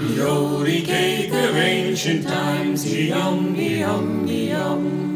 Yori cake of ancient times, yum, yum, yum.